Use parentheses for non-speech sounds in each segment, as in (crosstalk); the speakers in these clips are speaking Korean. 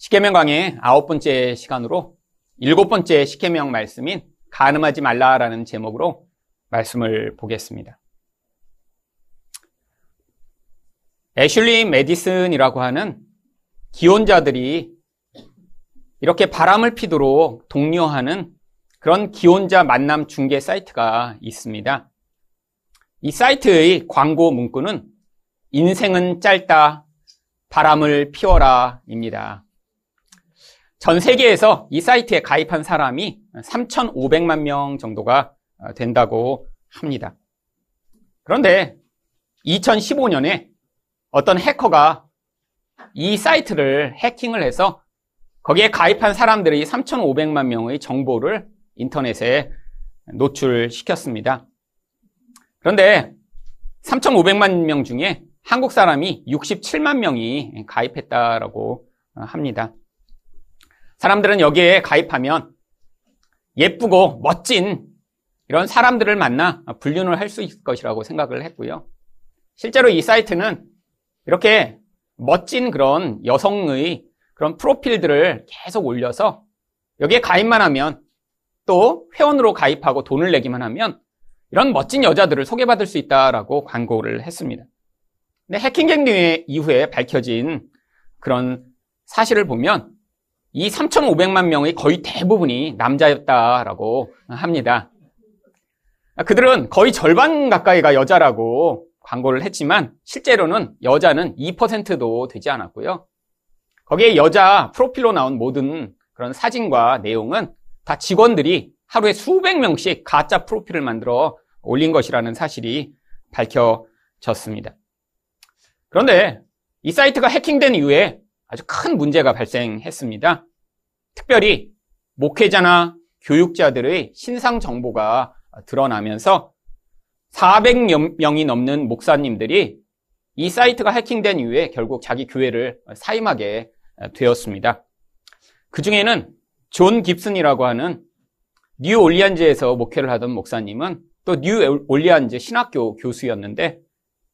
십계명 강의 아홉 번째 시간으로 일곱 번째 십계명 말씀인 가늠하지 말라라는 제목으로 말씀을 보겠습니다. 애슐리 메디슨이라고 하는 기혼자들이 이렇게 바람을 피도록 독려하는 그런 기혼자 만남 중개 사이트가 있습니다. 이 사이트의 광고 문구는 인생은 짧다, 바람을 피워라 입니다. 전 세계에서 이 사이트에 가입한 사람이 3,500만 명 정도가 된다고 합니다. 그런데 2015년에 어떤 해커가 이 사이트를 해킹을 해서 거기에 가입한 사람들의 3,500만 명의 정보를 인터넷에 노출시켰습니다. 그런데 3,500만 명 중에 한국 사람이 67만 명이 가입했다라고 합니다. 사람들은 여기에 가입하면 예쁘고 멋진 이런 사람들을 만나 불륜을 할 수 있을 것이라고 생각을 했고요. 실제로 이 사이트는 이렇게 멋진 그런 여성의 그런 프로필들을 계속 올려서 여기에 가입만 하면 또 회원으로 가입하고 돈을 내기만 하면 이런 멋진 여자들을 소개받을 수 있다라고 광고를 했습니다. 근데 해킹 이후에 밝혀진 그런 사실을 보면 이 3,500만 명의 거의 대부분이 남자였다라고 합니다. 그들은 거의 절반 가까이가 여자라고 광고를 했지만 실제로는 여자는 2%도 되지 않았고요. 거기에 여자 프로필로 나온 모든 그런 사진과 내용은 다 직원들이 하루에 수백 명씩 가짜 프로필을 만들어 올린 것이라는 사실이 밝혀졌습니다. 그런데 이 사이트가 해킹된 이후에 아주 큰 문제가 발생했습니다. 특별히 목회자나 교육자들의 신상 정보가 드러나면서 400명이 넘는 목사님들이 이 사이트가 해킹된 이후에 결국 자기 교회를 사임하게 되었습니다. 그 중에는 존 깁슨이라고 하는 뉴 올리안즈에서 목회를 하던 목사님은 또 뉴 올리안즈 신학교 교수였는데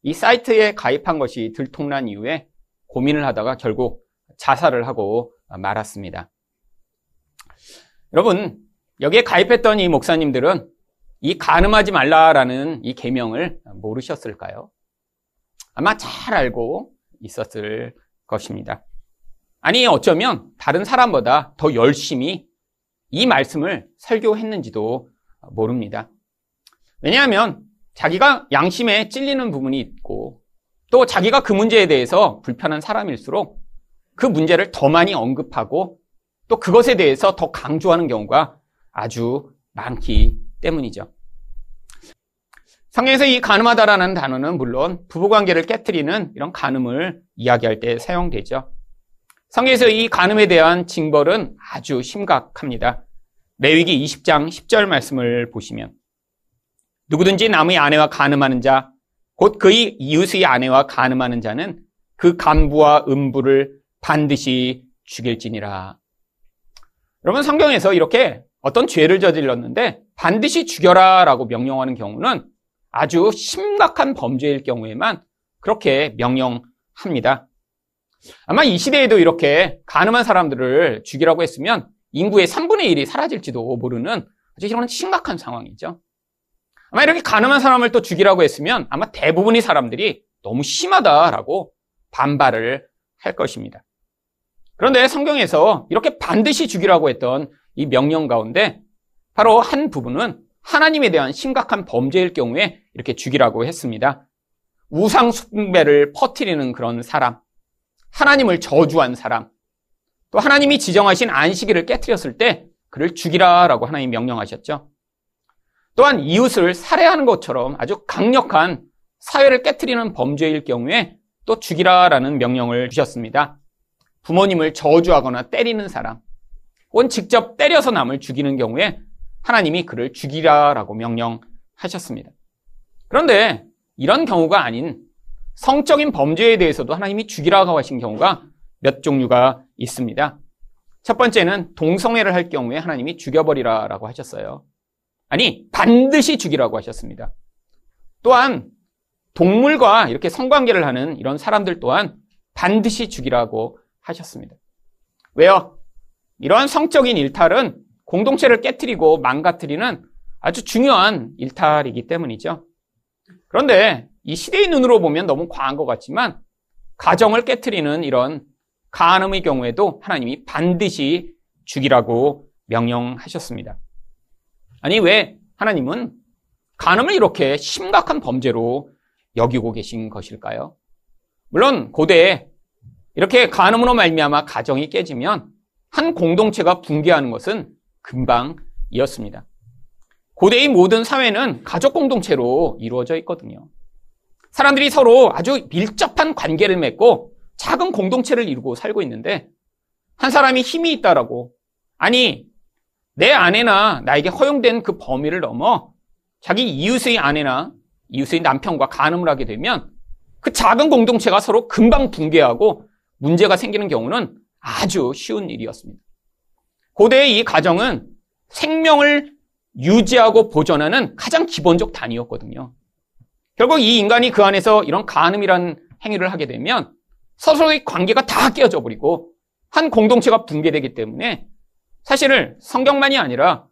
이 사이트에 가입한 것이 들통난 이후에 고민을 하다가 결국 자살을 하고 말았습니다. 여러분, 여기에 가입했던 이 목사님들은 이 가늠하지 말라라는 이 계명을 모르셨을까요? 아마 잘 알고 있었을 것입니다. 아니, 어쩌면 다른 사람보다 더 열심히 이 말씀을 설교했는지도 모릅니다. 왜냐하면 자기가 양심에 찔리는 부분이 있고 또 자기가 그 문제에 대해서 불편한 사람일수록 그 문제를 더 많이 언급하고 또 그것에 대해서 더 강조하는 경우가 아주 많기 때문이죠. 성경에서 이 가늠하다라는 단어는 물론 부부관계를 깨뜨리는 이런 가늠을 이야기할 때 사용되죠. 성경에서 이 가늠에 대한 징벌은 아주 심각합니다. 레위기 20장 10절 말씀을 보시면 누구든지 남의 아내와 가늠하는 자, 곧 그의 이웃의 아내와 가늠하는 자는 그 간부와 음부를 반드시 죽일지니라. 여러분 성경에서 이렇게 어떤 죄를 저질렀는데 반드시 죽여라라고 명령하는 경우는 아주 심각한 범죄일 경우에만 그렇게 명령합니다. 아마 이 시대에도 이렇게 가늠한 사람들을 죽이라고 했으면 인구의 3분의 1이 사라질지도 모르는 아주 이런 심각한 상황이죠. 아마 이렇게 가늠한 사람을 또 죽이라고 했으면 아마 대부분의 사람들이 너무 심하다라고 반발을 할 것입니다. 그런데 성경에서 이렇게 반드시 죽이라고 했던 이 명령 가운데 바로 한 부분은 하나님에 대한 심각한 범죄일 경우에 이렇게 죽이라고 했습니다. 우상 숭배를 퍼뜨리는 그런 사람, 하나님을 저주한 사람, 또 하나님이 지정하신 안식일을 깨뜨렸을 때 그를 죽이라라고 하나님 명령하셨죠. 또한 이웃을 살해하는 것처럼 아주 강력한 사회를 깨뜨리는 범죄일 경우에 또 죽이라라는 명령을 주셨습니다. 부모님을 저주하거나 때리는 사람, 혹은 직접 때려서 남을 죽이는 경우에 하나님이 그를 죽이라라고 명령하셨습니다. 그런데 이런 경우가 아닌 성적인 범죄에 대해서도 하나님이 죽이라고 하신 경우가 몇 종류가 있습니다. 첫 번째는 동성애를 할 경우에 하나님이 죽여버리라라고 하셨어요. 아니, 반드시 죽이라고 하셨습니다. 또한 동물과 이렇게 성관계를 하는 이런 사람들 또한 반드시 죽이라고 하셨습니다. 왜요? 이러한 성적인 일탈은 공동체를 깨뜨리고 망가뜨리는 아주 중요한 일탈이기 때문이죠. 그런데 이 시대의 눈으로 보면 너무 과한 것 같지만 가정을 깨뜨리는 이런 가늠의 경우에도 하나님이 반드시 죽이라고 명령하셨습니다. 아니 왜 하나님은 간음을 이렇게 심각한 범죄로 여기고 계신 것일까요? 물론 고대에 이렇게 간음으로 말미암아 가정이 깨지면 한 공동체가 붕괴하는 것은 금방이었습니다. 고대의 모든 사회는 가족 공동체로 이루어져 있거든요. 사람들이 서로 아주 밀접한 관계를 맺고 작은 공동체를 이루고 살고 있는데 한 사람이 힘이 있다라고 아니 내 아내나 나에게 허용된 그 범위를 넘어 자기 이웃의 아내나 이웃의 남편과 간음을 하게 되면 그 작은 공동체가 서로 금방 붕괴하고 문제가 생기는 경우는 아주 쉬운 일이었습니다. 고대의 이 가정은 생명을 유지하고 보존하는 가장 기본적 단위였거든요. 결국 이 인간이 그 안에서 이런 간음이라는 행위를 하게 되면 서로의 관계가 다 깨어져 버리고 한 공동체가 붕괴되기 때문에 사실은 성경만이 아니라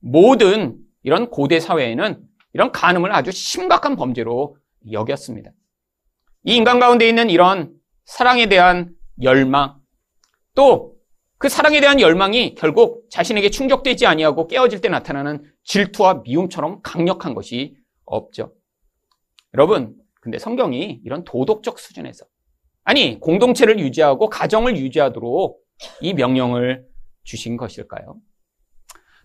모든 이런 고대 사회에는 이런 간음을 아주 심각한 범죄로 여겼습니다. 이 인간 가운데 있는 이런 사랑에 대한 열망, 또 그 사랑에 대한 열망이 결국 자신에게 충족되지 아니하고 깨어질 때 나타나는 질투와 미움처럼 강력한 것이 없죠. 여러분, 근데 성경이 이런 도덕적 수준에서 아니 공동체를 유지하고 가정을 유지하도록 이 명령을 주신 것일까요?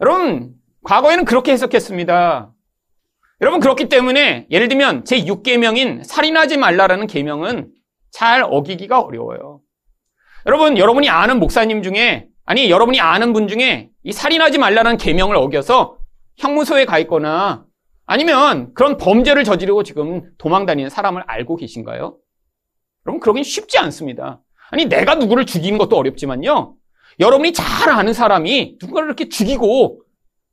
여러분, 과거에는 그렇게 해석했습니다. 여러분, 그렇기 때문에 예를 들면 제 6계명인 살인하지 말라라는 계명은 잘 어기기가 어려워요. 여러분, 여러분이 아는 목사님 중에 아니, 여러분이 아는 분 중에 이 살인하지 말라는 계명을 어겨서 형무소에 가 있거나 아니면 그런 범죄를 저지르고 지금 도망 다니는 사람을 알고 계신가요? 여러분, 그러긴 쉽지 않습니다. 아니, 내가 누구를 죽이는 것도 어렵지만요. 여러분이 잘 아는 사람이 누군가를 이렇게 죽이고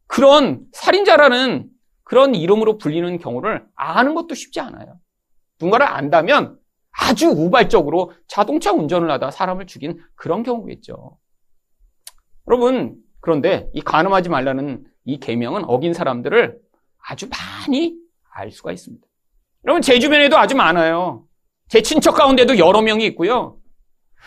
그런 살인자라는 그런 이름으로 불리는 경우를 아는 것도 쉽지 않아요. 누군가를 안다면 아주 우발적으로 자동차 운전을 하다 사람을 죽인 그런 경우겠죠. 여러분, 그런데 이 간음하지 말라는 이 계명은 어긴 사람들을 아주 많이 알 수가 있습니다. 여러분, 제 주변에도 아주 많아요. 제 친척 가운데도 여러 명이 있고요.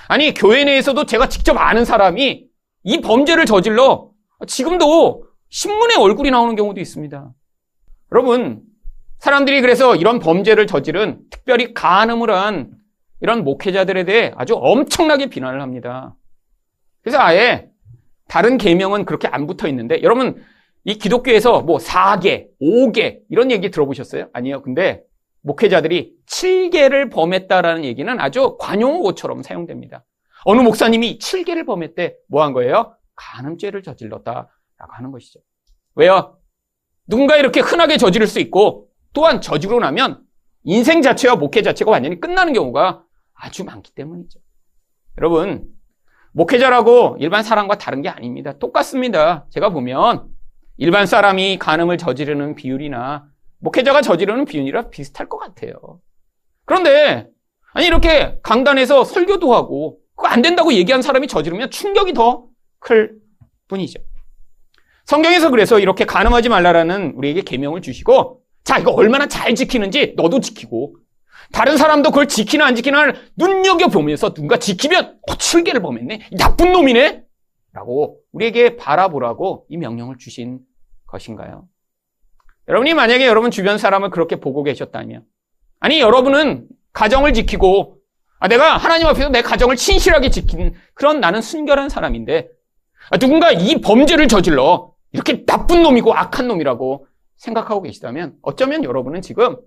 아니, 교회 내에서도 제가 직접 아는 사람이 이 범죄를 저질러 지금도 신문에 얼굴이 나오는 경우도 있습니다. 여러분, 사람들이 그래서 이런 범죄를 저지른 특별히 간음을 한 이런 목회자들에 대해 아주 엄청나게 비난을 합니다. 그래서 아예 다른 계명은 그렇게 안 붙어 있는데 여러분 이 기독교에서 뭐 4개, 5개 이런 얘기 들어보셨어요? 아니요. 근데 목회자들이 7개를 범했다라는 얘기는 아주 관용어처럼 사용됩니다. 어느 목사님이 7개를 범했대 뭐 한 거예요? 간음죄를 저질렀다라고 하는 것이죠. 왜요? 누군가 이렇게 흔하게 저지를 수 있고 또한 저지르고 나면 인생 자체와 목회 자체가 완전히 끝나는 경우가 아주 많기 때문이죠. 여러분, 목회자라고 일반 사람과 다른 게 아닙니다. 똑같습니다. 제가 보면 일반 사람이 간음을 저지르는 비율이나 목회자가 저지르는 비율이라 비슷할 것 같아요. 그런데 아니 이렇게 강단에서 설교도 하고 그거 안 된다고 얘기한 사람이 저지르면 충격이 더 클 뿐이죠. 성경에서 그래서 이렇게 간음하지 말라라는 우리에게 계명을 주시고 자 이거 얼마나 잘 지키는지 너도 지키고. 다른 사람도 그걸 지키나 안 지키나를 눈여겨보면서 누가 지키면 어, 7개를 범했네. 나쁜 놈이네! 라고 우리에게 바라보라고 이 명령을 주신 것인가요? 여러분이 만약에 여러분 주변 사람을 그렇게 보고 계셨다면 아니 여러분은 가정을 지키고 아, 내가 하나님 앞에서 내 가정을 신실하게 지키는 그런 나는 순결한 사람인데 아, 누군가 이 범죄를 저질러 이렇게 나쁜 놈이고 악한 놈이라고 생각하고 계시다면 어쩌면 여러분은 지금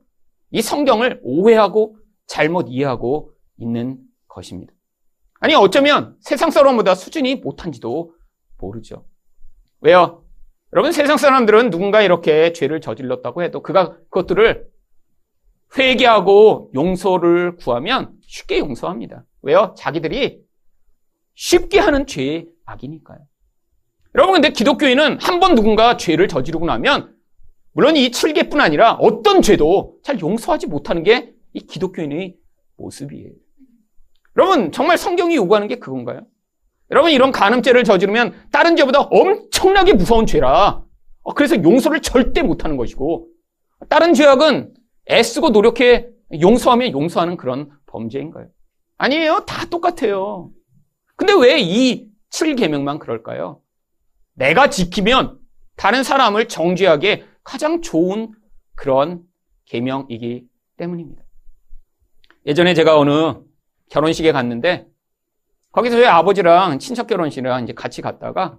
이 성경을 오해하고 잘못 이해하고 있는 것입니다. 아니 어쩌면 세상 사람보다 수준이 못한지도 모르죠. 왜요? 여러분 세상 사람들은 누군가 이렇게 죄를 저질렀다고 해도 그가 그것들을 회개하고 용서를 구하면 쉽게 용서합니다. 왜요? 자기들이 쉽게 하는 죄의 악이니까요. 여러분 근데 기독교인은 한 번 누군가 죄를 저지르고 나면 물론 이 7개뿐 아니라 어떤 죄도 잘 용서하지 못하는 게 이 기독교인의 모습이에요. 여러분 정말 성경이 요구하는 게 그건가요? 여러분 이런 간음죄를 저지르면 다른 죄보다 엄청나게 무서운 죄라. 어, 그래서 용서를 절대 못하는 것이고 다른 죄악은 애쓰고 노력해 용서하면 용서하는 그런 범죄인 가요 아니에요. 다 똑같아요. 근데 왜 이 7계명만 그럴까요? 내가 지키면 다른 사람을 정죄하게 가장 좋은 그런 계명이기 때문입니다. 예전에 제가 어느 결혼식에 갔는데 거기서 저희 아버지랑 친척 결혼식이랑 이제 같이 갔다가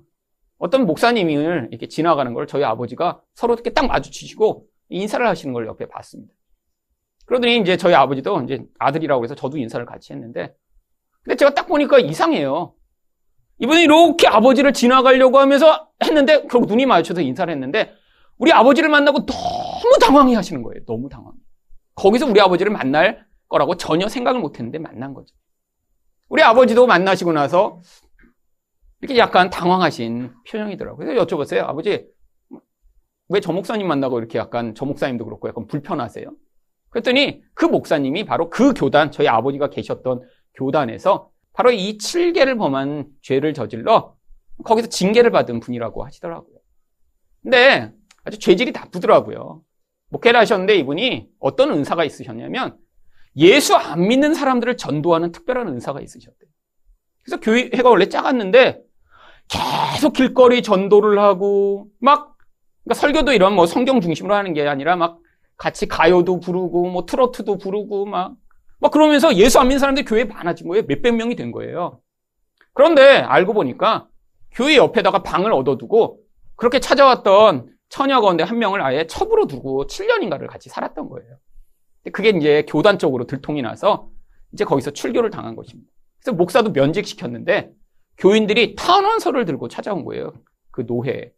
어떤 목사님을 이렇게 지나가는 걸 저희 아버지가 서로 이렇게 딱 마주치시고 인사를 하시는 걸 옆에 봤습니다. 그러더니 이제 저희 아버지도 이제 아들이라고 해서 저도 인사를 같이 했는데 근데 제가 딱 보니까 이상해요. 이분이 이렇게 아버지를 지나가려고 하면서 했는데 결국 눈이 마주쳐서 인사를 했는데 우리 아버지를 만나고 너무 당황해 하시는 거예요. 너무 당황. 거기서 우리 아버지를 만날 거라고 전혀 생각을 못 했는데 만난 거죠. 우리 아버지도 만나시고 나서 이렇게 약간 당황하신 표정이더라고요. 그래서 여쭤봤어요. 아버지, 왜 저 목사님 만나고 이렇게 약간 저 목사님도 그렇고 약간 불편하세요? 그랬더니 그 목사님이 바로 그 교단, 저희 아버지가 계셨던 교단에서 바로 이 7개를 범한 죄를 저질러 거기서 징계를 받은 분이라고 하시더라고요. 근데 아주 죄질이 나쁘더라고요. 목회를 하셨는데 이분이 어떤 은사가 있으셨냐면 예수 안 믿는 사람들을 전도하는 특별한 은사가 있으셨대요. 그래서 교회가 원래 작았는데 계속 길거리 전도를 하고 막 그러니까 설교도 이런 뭐 성경 중심으로 하는 게 아니라 막 같이 가요도 부르고 뭐 트로트도 부르고 막, 막 그러면서 예수 안 믿는 사람들이 교회에 많아진 거예요. 몇백 명이 된 거예요. 그런데 알고 보니까 교회 옆에다가 방을 얻어두고 그렇게 찾아왔던 처녀 가운데 한 명을 아예 첩으로 두고 7년인가를 같이 살았던 거예요. 그게 이제 교단적으로 들통이 나서 이제 거기서 출교를 당한 것입니다. 그래서 목사도 면직시켰는데 교인들이 탄원서를 들고 찾아온 거예요. 그 노회.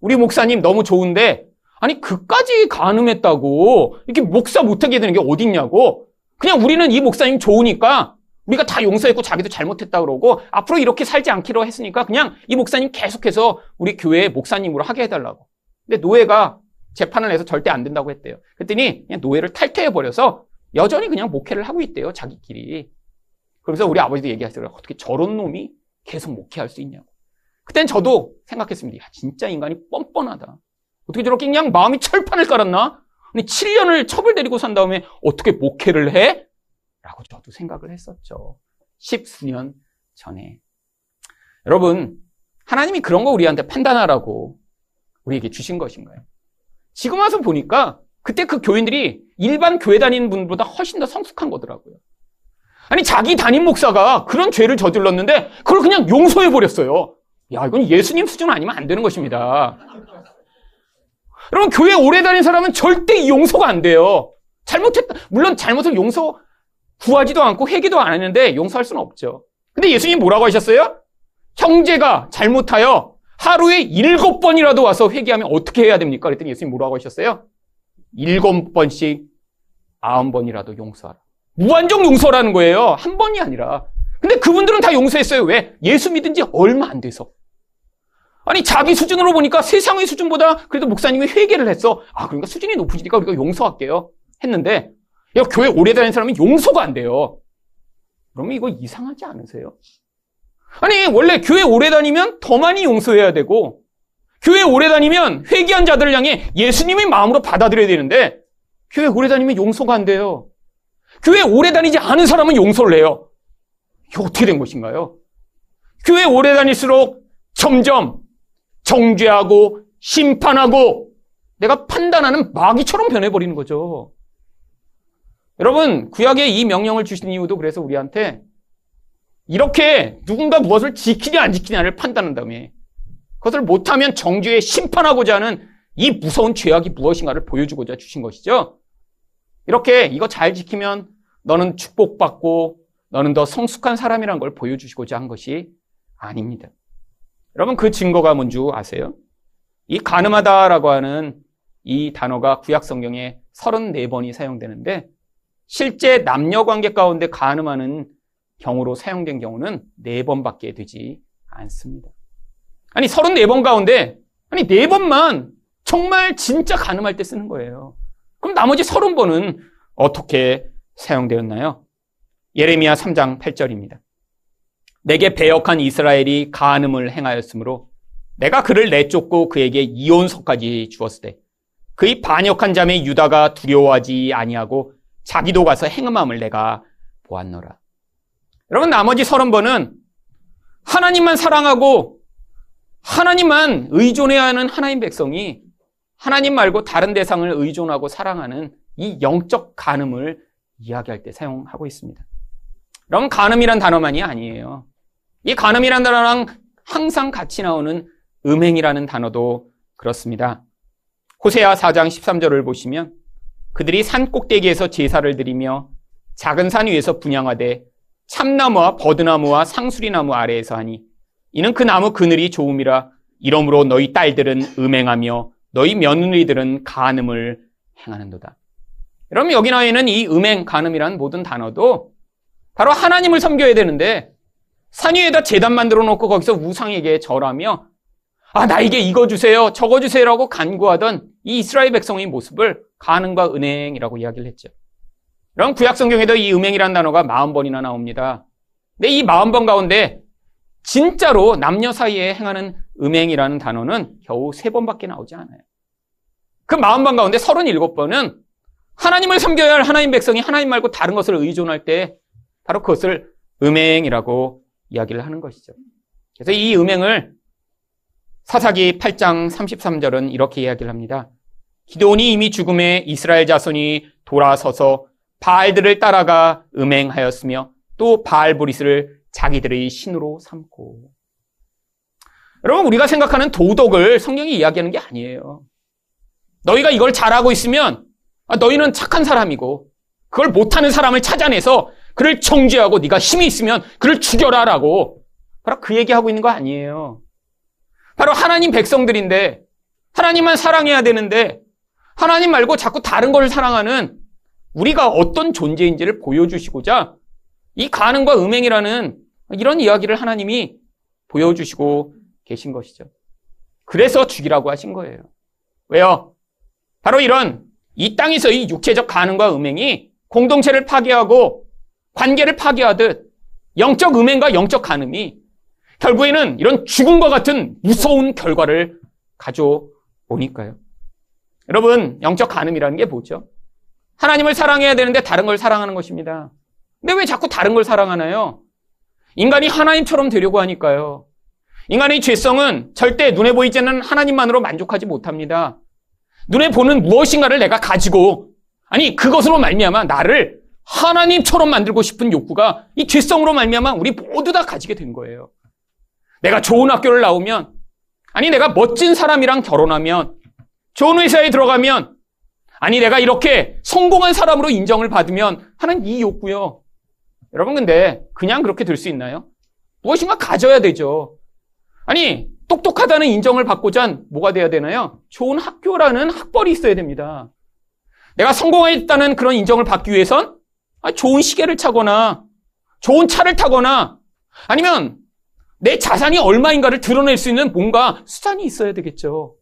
우리 목사님 너무 좋은데 아니 그까지 간음했다고 이렇게 목사 못하게 되는 게 어딨냐고 그냥 우리는 이 목사님 좋으니까 우리가 다 용서했고 자기도 잘못했다 그러고 앞으로 이렇게 살지 않기로 했으니까 그냥 이 목사님 계속해서 우리 교회 목사님으로 하게 해달라고. 근데 노예가 재판을 해서 절대 안 된다고 했대요. 그랬더니 그냥 노예를 탈퇴해 버려서 여전히 그냥 목회를 하고 있대요. 자기끼리. 그래서 우리 아버지도 얘기하시더라고요. 어떻게 저런 놈이 계속 목회할 수 있냐고. 그땐 저도 생각했습니다. 야, 진짜 인간이 뻔뻔하다. 어떻게 저렇게 그냥 마음이 철판을 깔았나? 아니, 7년을 첩을 데리고 산 다음에 어떻게 목회를 해? 라고 저도 생각을 했었죠. 십수년 전에. 여러분, 하나님이 그런 거 우리한테 판단하라고 우리에게 주신 것인가요? 지금 와서 보니까 그때 그 교인들이 일반 교회 다니는 분보다 훨씬 더 성숙한 거더라고요. 아니, 자기 담임 목사가 그런 죄를 저질렀는데 그걸 그냥 용서해 버렸어요. 야, 이건 예수님 수준 아니면 안 되는 것입니다. 여러분, 교회 오래 다닌 사람은 절대 용서가 안 돼요. 잘못했다. 물론 잘못을 용서 구하지도 않고 회개도 안 했는데 용서할 수는 없죠. 근데 예수님이 뭐라고 하셨어요? 형제가 잘못하여 하루에 일곱 번이라도 와서 회개하면 어떻게 해야 됩니까? 그랬더니 예수님 뭐라고 하셨어요? 일곱 번씩 아흔 번이라도 용서하라. 무한정 용서라는 거예요. 한 번이 아니라. 근데 그분들은 다 용서했어요. 왜? 예수 믿은 지 얼마 안 돼서. 아니, 자기 수준으로 보니까 세상의 수준보다 그래도 목사님이 회개를 했어. 아, 그러니까 수준이 높으시니까 우리가 용서할게요. 했는데, 야, 교회 오래 다닌 사람은 용서가 안 돼요. 그러면 이거 이상하지 않으세요? 아니, 원래 교회 오래 다니면 더 많이 용서해야 되고, 교회 오래 다니면 회개한 자들을 향해 예수님의 마음으로 받아들여야 되는데, 교회 오래 다니면 용서가 안 돼요. 교회 오래 다니지 않은 사람은 용서를 해요. 이게 어떻게 된 것인가요? 교회 오래 다닐수록 점점 정죄하고 심판하고 내가 판단하는 마귀처럼 변해버리는 거죠. 여러분, 구약에 이 명령을 주신 이유도 그래서 우리한테 이렇게 누군가 무엇을 지키냐 안 지키냐를 판단한 다음에 그것을 못하면 정죄에 심판하고자 하는 이 무서운 죄악이 무엇인가를 보여주고자 주신 것이죠. 이렇게 이거 잘 지키면 너는 축복받고 너는 더 성숙한 사람이란 걸 보여주시고자 한 것이 아닙니다. 여러분 그 증거가 뭔지 아세요? 이 가늠하다라고 하는 이 단어가 구약 성경에 34번이 사용되는데 실제 남녀 관계 가운데 가늠하는 경우로 사용된 경우는 4번밖에 되지 않습니다. 아니 34번 가운데 아니 4번만 정말 진짜 가늠할 때 쓰는 거예요. 그럼 나머지 30번은 어떻게 사용되었나요? 예레미야 3장 8절입니다. 내게 배역한 이스라엘이 가늠을 행하였으므로 내가 그를 내쫓고 그에게 이혼서까지 주었을 때 그의 반역한 자매 유다가 두려워하지 아니하고 자기도 가서 행음함을 내가 보았노라. 여러분 나머지 서른 번은 하나님만 사랑하고 하나님만 의존해야 하는 하나님 백성이 하나님 말고 다른 대상을 의존하고 사랑하는 이 영적 간음을 이야기할 때 사용하고 있습니다. 여러분 간음이란 단어만이 아니에요. 이 간음이란 단어랑 항상 같이 나오는 음행이라는 단어도 그렇습니다. 호세아 4장 13절을 보시면 그들이 산 꼭대기에서 제사를 드리며 작은 산 위에서 분양하되 참나무와 버드나무와 상수리나무 아래에서 하니 이는 그 나무 그늘이 좋음이라 이러므로 너희 딸들은 음행하며 너희 며느리들은 간음을 행하는도다. 여러분 여기 나와 있는 이 음행, 간음이라는 모든 단어도 바로 하나님을 섬겨야 되는데 산 위에다 재단 만들어 놓고 거기서 우상에게 절하며 아 나에게 이거 주세요 저거 주세요라고 간구하던 이 이스라엘 백성의 모습을 간음과 은행이라고 이야기를 했죠. 여러분 구약 성경에도 이 음행이라는 단어가 40번이나 나옵니다. 근데 이 40번 가운데 진짜로 남녀 사이에 행하는 음행이라는 단어는 겨우 3번밖에 나오지 않아요. 그 40번 가운데 37번은 하나님을 섬겨야 할 하나님 백성이 하나님 말고 다른 것을 의존할 때 바로 그것을 음행이라고 이야기를 하는 것이죠. 그래서 이 음행을 사사기 8장 33절은 이렇게 이야기를 합니다. 기도온이 이미 죽음에 이스라엘 자손이 돌아서서 바알들을 따라가 음행하였으며 또 바알브리스를 자기들의 신으로 삼고 여러분 우리가 생각하는 도덕을 성경이 이야기하는 게 아니에요. 너희가 이걸 잘하고 있으면 아, 너희는 착한 사람이고 그걸 못하는 사람을 찾아내서 그를 정죄하고 네가 힘이 있으면 그를 죽여라라고 바로 그 얘기하고 있는 거 아니에요. 바로 하나님 백성들인데 하나님만 사랑해야 되는데 하나님 말고 자꾸 다른 걸 사랑하는 우리가 어떤 존재인지를 보여주시고자 이 가능과 음행이라는 이런 이야기를 하나님이 보여주시고 계신 것이죠. 그래서 죽이라고 하신 거예요. 왜요? 바로 이런 이 땅에서의 육체적 가능과 음행이 공동체를 파괴하고 관계를 파괴하듯 영적 음행과 영적 간음이 결국에는 이런 죽음과 같은 무서운 결과를 가져오니까요. 여러분, 영적 간음이라는 게 뭐죠? 하나님을 사랑해야 되는데 다른 걸 사랑하는 것입니다. 근데 왜 자꾸 다른 걸 사랑하나요? 인간이 하나님처럼 되려고 하니까요. 인간의 죄성은 절대 눈에 보이지 않는 하나님만으로 만족하지 못합니다. 눈에 보는 무엇인가를 내가 가지고 아니 그것으로 말미암아 나를 하나님처럼 만들고 싶은 욕구가 이 죄성으로 말미암아 우리 모두 다 가지게 된 거예요. 내가 좋은 학교를 나오면 아니 내가 멋진 사람이랑 결혼하면 좋은 회사에 들어가면 아니 내가 이렇게 성공한 사람으로 인정을 받으면 하는 이 욕구요. 여러분 근데 그냥 그렇게 될 수 있나요? 무엇인가 가져야 되죠. 아니 똑똑하다는 인정을 받고자 뭐가 돼야 되나요? 좋은 학교라는 학벌이 있어야 됩니다. 내가 성공했다는 그런 인정을 받기 위해선 좋은 시계를 차거나 좋은 차를 타거나 아니면 내 자산이 얼마인가를 드러낼 수 있는 뭔가 수단이 있어야 되겠죠.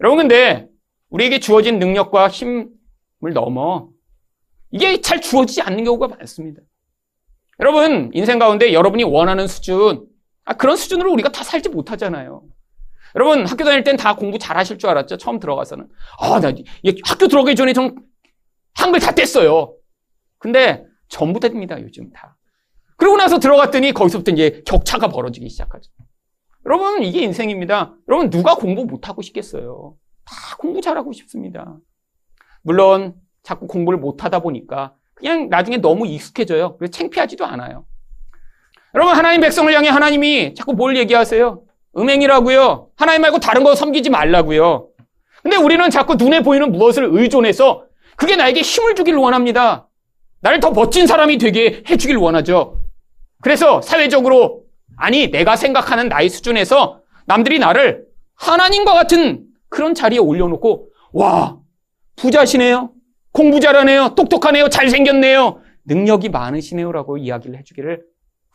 여러분 근데 우리에게 주어진 능력과 힘을 넘어 이게 잘 주어지지 않는 경우가 많습니다. 여러분 인생 가운데 여러분이 원하는 수준 아, 그런 수준으로 우리가 다 살지 못하잖아요. 여러분 학교 다닐 땐 다 공부 잘 하실 줄 알았죠. 처음 들어가서는 아, 나 학교 들어가기 전에 좀 한글 다 뗐어요. 근데 전부 됩니다. 요즘 다. 그러고 나서 들어갔더니 거기서부터 이제 격차가 벌어지기 시작하죠. 여러분 이게 인생입니다. 여러분 누가 공부 못하고 싶겠어요. 다 공부 잘하고 싶습니다. 물론 자꾸 공부를 못하다 보니까 그냥 나중에 너무 익숙해져요. 그래서 창피하지도 않아요. 여러분 하나님 백성을 향해 하나님이 자꾸 뭘 얘기하세요? 음행이라고요. 하나님 말고 다른 거 섬기지 말라고요. 근데 우리는 자꾸 눈에 보이는 무엇을 의존해서 그게 나에게 힘을 주길 원합니다. 나를 더 멋진 사람이 되게 해주길 원하죠. 그래서 사회적으로 아니 내가 생각하는 나의 수준에서 남들이 나를 하나님과 같은 그런 자리에 올려놓고 와 부자시네요. 공부 잘하네요. 똑똑하네요. 잘생겼네요. 능력이 많으시네요 라고 이야기를 해주기를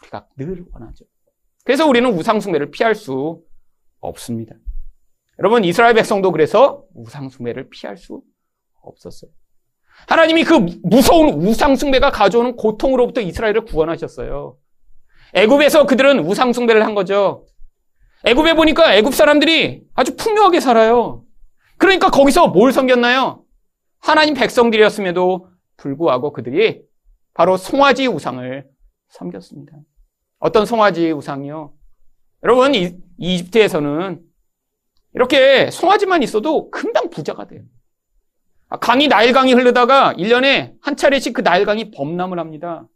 우리가 늘 원하죠. 그래서 우리는 우상숭배를 피할 수 없습니다. 여러분 이스라엘 백성도 그래서 우상숭배를 피할 수 없었어요. 하나님이 그 무서운 우상숭배가 가져오는 고통으로부터 이스라엘을 구원하셨어요. 애굽에서 그들은 우상 숭배를 한 거죠. 애굽에 보니까 애굽 사람들이 아주 풍요하게 살아요. 그러니까 거기서 뭘 섬겼나요? 하나님 백성들이었음에도 불구하고 그들이 바로 송아지 우상을 섬겼습니다. 어떤 송아지 우상이요? 여러분, 이, 이집트에서는 이렇게 송아지만 있어도 금방 부자가 돼요. 아, 강이 나일강이 흐르다가 1년에 한 차례씩 그 나일강이 범람을 합니다.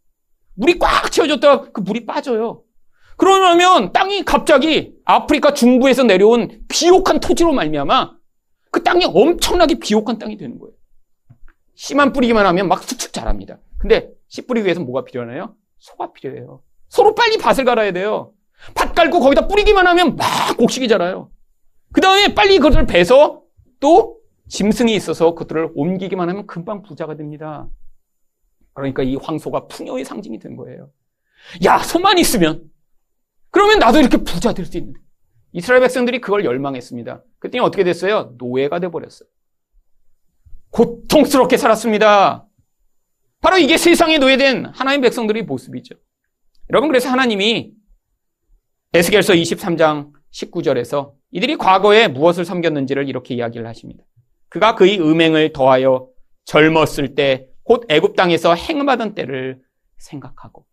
물이 꽉 채워졌다가 그 물이 빠져요. 그러면 땅이 갑자기 아프리카 중부에서 내려온 비옥한 토지로 말미암아 그 땅이 엄청나게 비옥한 땅이 되는 거예요. 씨만 뿌리기만 하면 막 쑥쑥 자랍니다. 근데 씨 뿌리기 위해서 뭐가 필요하나요? 소가 필요해요. 소로 빨리 밭을 갈아야 돼요. 밭 갈고 거기다 뿌리기만 하면 막 곡식이 자라요. 그 다음에 빨리 그것을 베서 또 짐승이 있어서 그들을 옮기기만 하면 금방 부자가 됩니다. 그러니까 이 황소가 풍요의 상징이 된 거예요. 야, 소만 있으면 그러면 나도 이렇게 부자 될 수 있는데. 이스라엘 백성들이 그걸 열망했습니다. 그랬더니 어떻게 됐어요? 노예가 돼버렸어요. 고통스럽게 살았습니다. 바로 이게 세상에 노예된 하나님 백성들의 모습이죠. 여러분, 그래서 하나님이 에스겔서 23장 19절에서 이들이 과거에 무엇을 섬겼는지를 이렇게 이야기를 하십니다. 그가 그의 음행을 더하여 젊었을 때 곧 애굽 땅에서 행음하던 때를 생각하고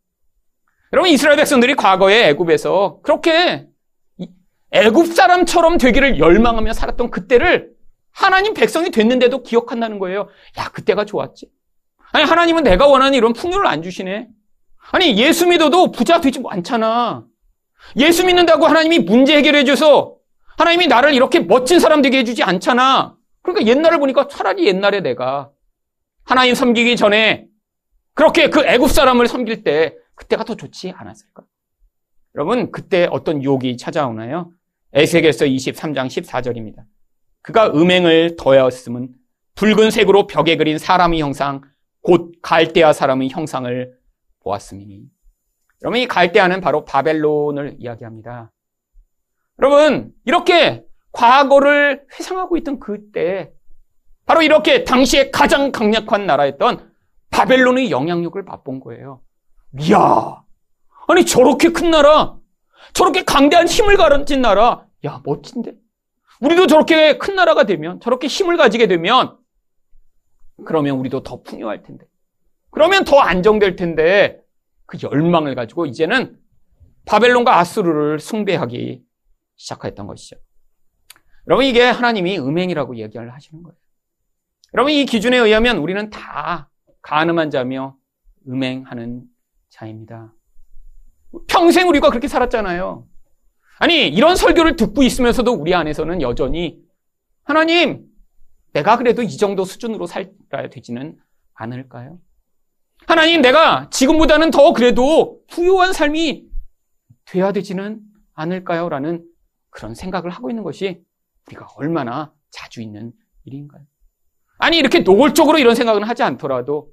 여러분 이스라엘 백성들이 과거에 애굽에서 그렇게 애굽 사람처럼 되기를 열망하며 살았던 그때를 하나님 백성이 됐는데도 기억한다는 거예요. 야, 그때가 좋았지. 아니, 하나님은 내가 원하는 이런 풍요를 안 주시네. 아니, 예수 믿어도 부자 되지 않잖아. 예수 믿는다고 하나님이 문제 해결해 줘서 하나님이 나를 이렇게 멋진 사람 되게 해주지 않잖아. 그러니까 옛날을 보니까 차라리 옛날에 내가 하나님 섬기기 전에 그렇게 그 애굽 사람을 섬길 때 그때가 더 좋지 않았을까? 여러분 그때 어떤 유혹이 찾아오나요? 에세겔서 23장 14절입니다. 그가 음행을 더하였음은 붉은색으로 벽에 그린 사람의 형상 곧 갈대아 사람의 형상을 보았음이니 여러분 이 갈대아는 바로 바벨론을 이야기합니다. 여러분 이렇게 과거를 회상하고 있던 그때 바로 이렇게 당시에 가장 강력한 나라였던 바벨론의 영향력을 맛본 거예요. 이야, 아니 저렇게 큰 나라, 저렇게 강대한 힘을 가진 나라, 야 멋진데. 우리도 저렇게 큰 나라가 되면, 저렇게 힘을 가지게 되면, 그러면 우리도 더 풍요할 텐데. 그러면 더 안정될 텐데, 그 열망을 가지고 이제는 바벨론과 아수르를 숭배하기 시작했던 것이죠. 여러분 이게 하나님이 음행이라고 얘기를 하시는 거예요. 여러분 이 기준에 의하면 우리는 다 가늠한 자며 음행하는 자입니다. 평생 우리가 그렇게 살았잖아요. 아니 이런 설교를 듣고 있으면서도 우리 안에서는 여전히 하나님 내가 그래도 이 정도 수준으로 살아야 되지는 않을까요? 하나님 내가 지금보다는 더 그래도 부유한 삶이 돼야 되지는 않을까요? 라는 그런 생각을 하고 있는 것이 우리가 얼마나 자주 있는 일인가요? 아니, 이렇게 노골적으로 이런 생각은 하지 않더라도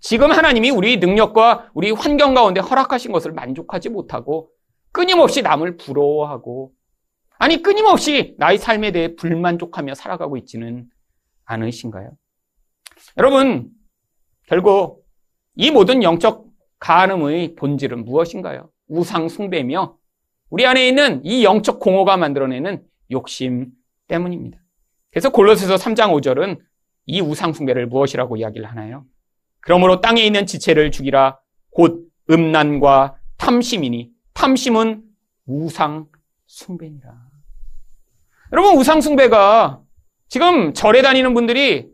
지금 하나님이 우리 능력과 우리 환경 가운데 허락하신 것을 만족하지 못하고 끊임없이 남을 부러워하고 아니, 끊임없이 나의 삶에 대해 불만족하며 살아가고 있지는 않으신가요? 여러분, 결국 이 모든 영적 가늠의 본질은 무엇인가요? 우상 숭배며 우리 안에 있는 이 영적 공허가 만들어내는 욕심 때문입니다. 그래서 골로새서 3장 5절은 이 우상 숭배를 무엇이라고 이야기를 하나요? 그러므로 땅에 있는 지체를 죽이라 곧 음란과 탐심이니 탐심은 우상 숭배니라. 여러분 우상 숭배가 지금 절에 다니는 분들이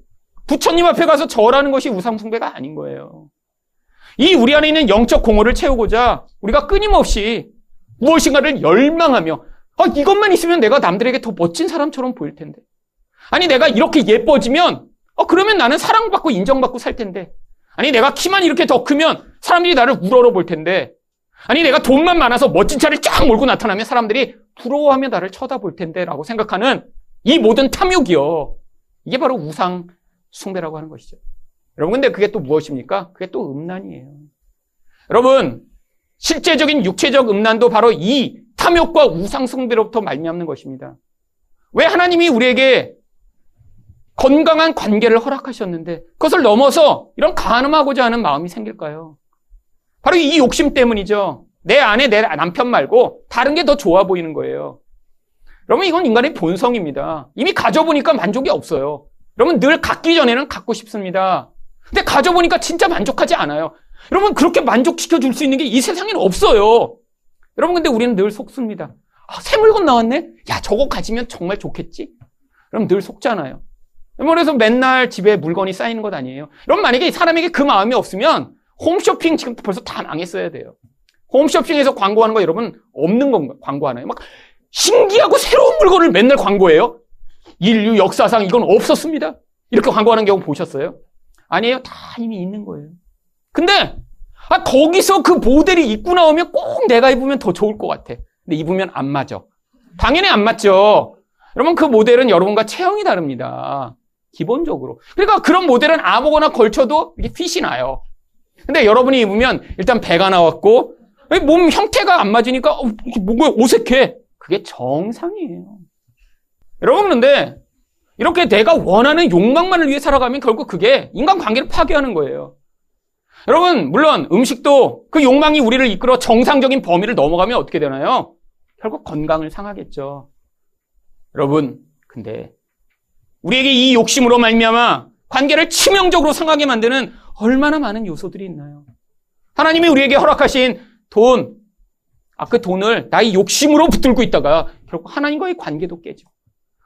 부처님 앞에 가서 절하는 것이 우상 숭배가 아닌 거예요. 이 우리 안에 있는 영적 공허를 채우고자 우리가 끊임없이 무엇인가를 열망하며 아, 이것만 있으면 내가 남들에게 더 멋진 사람처럼 보일 텐데. 아니, 내가 이렇게 예뻐지면, 어, 그러면 나는 사랑받고 인정받고 살 텐데. 아니, 내가 키만 이렇게 더 크면 사람들이 나를 우러러 볼 텐데. 아니, 내가 돈만 많아서 멋진 차를 쫙 몰고 나타나면 사람들이 부러워하며 나를 쳐다볼 텐데. 라고 생각하는 이 모든 탐욕이요. 이게 바로 우상 숭배라고 하는 것이죠. 여러분, 근데 그게 또 무엇입니까? 그게 또 음란이에요. 여러분, 실제적인 육체적 음란도 바로 이 탐욕과 우상 숭배로부터 말미암는 것입니다. 왜 하나님이 우리에게 건강한 관계를 허락하셨는데 그것을 넘어서 이런 가늠하고자 하는 마음이 생길까요? 바로 이 욕심 때문이죠. 내 아내, 내 남편 말고 다른 게 더 좋아 보이는 거예요. 여러분, 이건 인간의 본성입니다. 이미 가져보니까 만족이 없어요. 여러분, 늘 갖기 전에는 갖고 싶습니다. 근데 가져보니까 진짜 만족하지 않아요. 여러분, 그렇게 만족시켜 줄 수 있는 게 이 세상에는 없어요. 여러분, 근데 우리는 늘 속습니다. 아, 새 물건 나왔네? 야, 저거 가지면 정말 좋겠지? 그럼 늘 속잖아요. 그래서 맨날 집에 물건이 쌓이는 것 아니에요. 여러분, 만약에 사람에게 그 마음이 없으면 홈쇼핑 지금 벌써 다 망했어야 돼요. 홈쇼핑에서 광고하는 거 여러분 없는 건가? 광고 하나요? 막 신기하고 새로운 물건을 맨날 광고해요? 인류 역사상 이건 없었습니다. 이렇게 광고하는 경우 보셨어요? 아니에요. 다 이미 있는 거예요. 근데 아, 거기서 그 모델이 입고 나오면 꼭 내가 입으면 더 좋을 것 같아. 근데 입으면 안 맞아. 당연히 안 맞죠. 여러분 그 모델은 여러분과 체형이 다릅니다. 기본적으로. 그러니까 그런 모델은 아무거나 걸쳐도 이게 핏이 나요. 근데 여러분이 입으면 일단 배가 나왔고 몸 형태가 안 맞으니까 어, 뭔가 어색해. 그게 정상이에요. 여러분 그런데 이렇게 내가 원하는 욕망만을 위해 살아가면 결국 그게 인간관계를 파괴하는 거예요. 여러분 물론 음식도 그 욕망이 우리를 이끌어 정상적인 범위를 넘어가면 어떻게 되나요? 결국 건강을 상하겠죠. 여러분 근데 우리에게 이 욕심으로 말미암아 관계를 치명적으로 상하게 만드는 얼마나 많은 요소들이 있나요? 하나님이 우리에게 허락하신 돈, 아, 그 돈을 나의 욕심으로 붙들고 있다가 결국 하나님과의 관계도 깨져.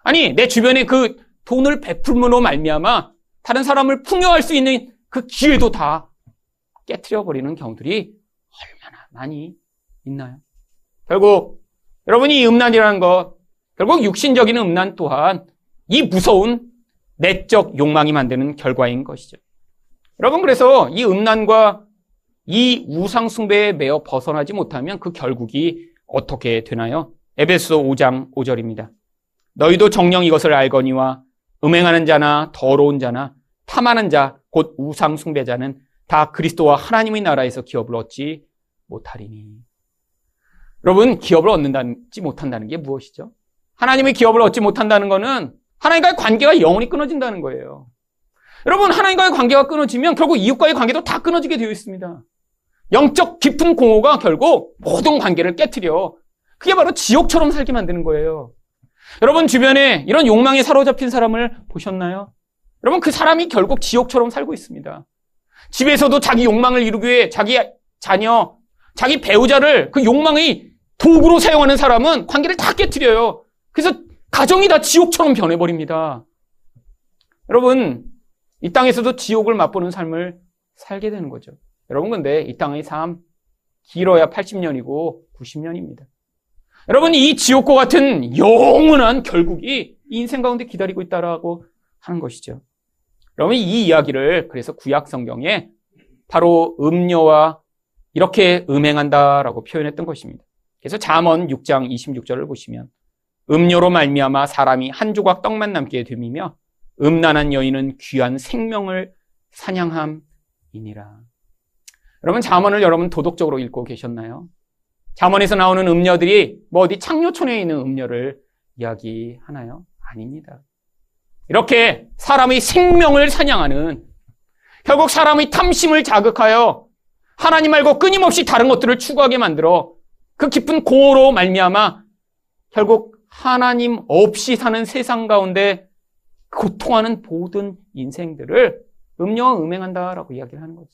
아니, 내 주변에 그 돈을 베풀므로 말미암아 다른 사람을 풍요할 수 있는 그 기회도 다 깨트려 버리는 경우들이 얼마나 많이 있나요? 결국 여러분이 이 음란이라는 것, 결국 육신적인 음란 또한 이 무서운 내적 욕망이 만드는 결과인 것이죠. 여러분 그래서 이 음란과 이 우상숭배에 매어 벗어나지 못하면 그 결국이 어떻게 되나요? 에베소 5장 5절입니다. 너희도 정령 이것을 알거니와 음행하는 자나 더러운 자나 탐하는 자, 곧 우상숭배자는 다 그리스도와 하나님의 나라에서 기업을 얻지 못하리니. 여러분, 기업을 얻는다지 못한다는 게 무엇이죠? 하나님의 기업을 얻지 못한다는 것은 하나님과의 관계가 영원히 끊어진다는 거예요. 여러분, 하나님과의 관계가 끊어지면 결국 이웃과의 관계도 다 끊어지게 되어 있습니다. 영적 깊은 공허가 결국 모든 관계를 깨뜨려. 그게 바로 지옥처럼 살게 만드는 거예요. 여러분 주변에 이런 욕망에 사로잡힌 사람을 보셨나요? 여러분 그 사람이 결국 지옥처럼 살고 있습니다. 집에서도 자기 욕망을 이루기 위해 자기 자녀, 자기 배우자를 그 욕망의 도구로 사용하는 사람은 관계를 다 깨뜨려요. 그래서 가정이 다 지옥처럼 변해버립니다. 여러분, 이 땅에서도 지옥을 맛보는 삶을 살게 되는 거죠. 여러분 근데 이 땅의 삶 길어야 80년이고 90년입니다. 여러분 이 지옥과 같은 영원한 결국이 인생 가운데 기다리고 있다라고 하는 것이죠. 여러분 이 이야기를 그래서 구약 성경에 바로 음녀와 이렇게 음행한다라고 표현했던 것입니다. 그래서 잠언 6장 26절을 보시면 음료로 말미암아 사람이 한 조각 떡만 남게 됨이며 음란한 여인은 귀한 생명을 사냥함이니라. 여러분 잠언을 여러분 도덕적으로 읽고 계셨나요? 잠언에서 나오는 음녀들이 뭐 어디 창녀촌에 있는 음녀를 이야기하나요? 아닙니다. 이렇게 사람의 생명을 사냥하는 결국 사람의 탐심을 자극하여 하나님 말고 끊임없이 다른 것들을 추구하게 만들어 그 깊은 공허로 말미암아 결국 하나님 없이 사는 세상 가운데 고통하는 모든 인생들을 음녀와 음행한다라고 이야기를 하는 거죠.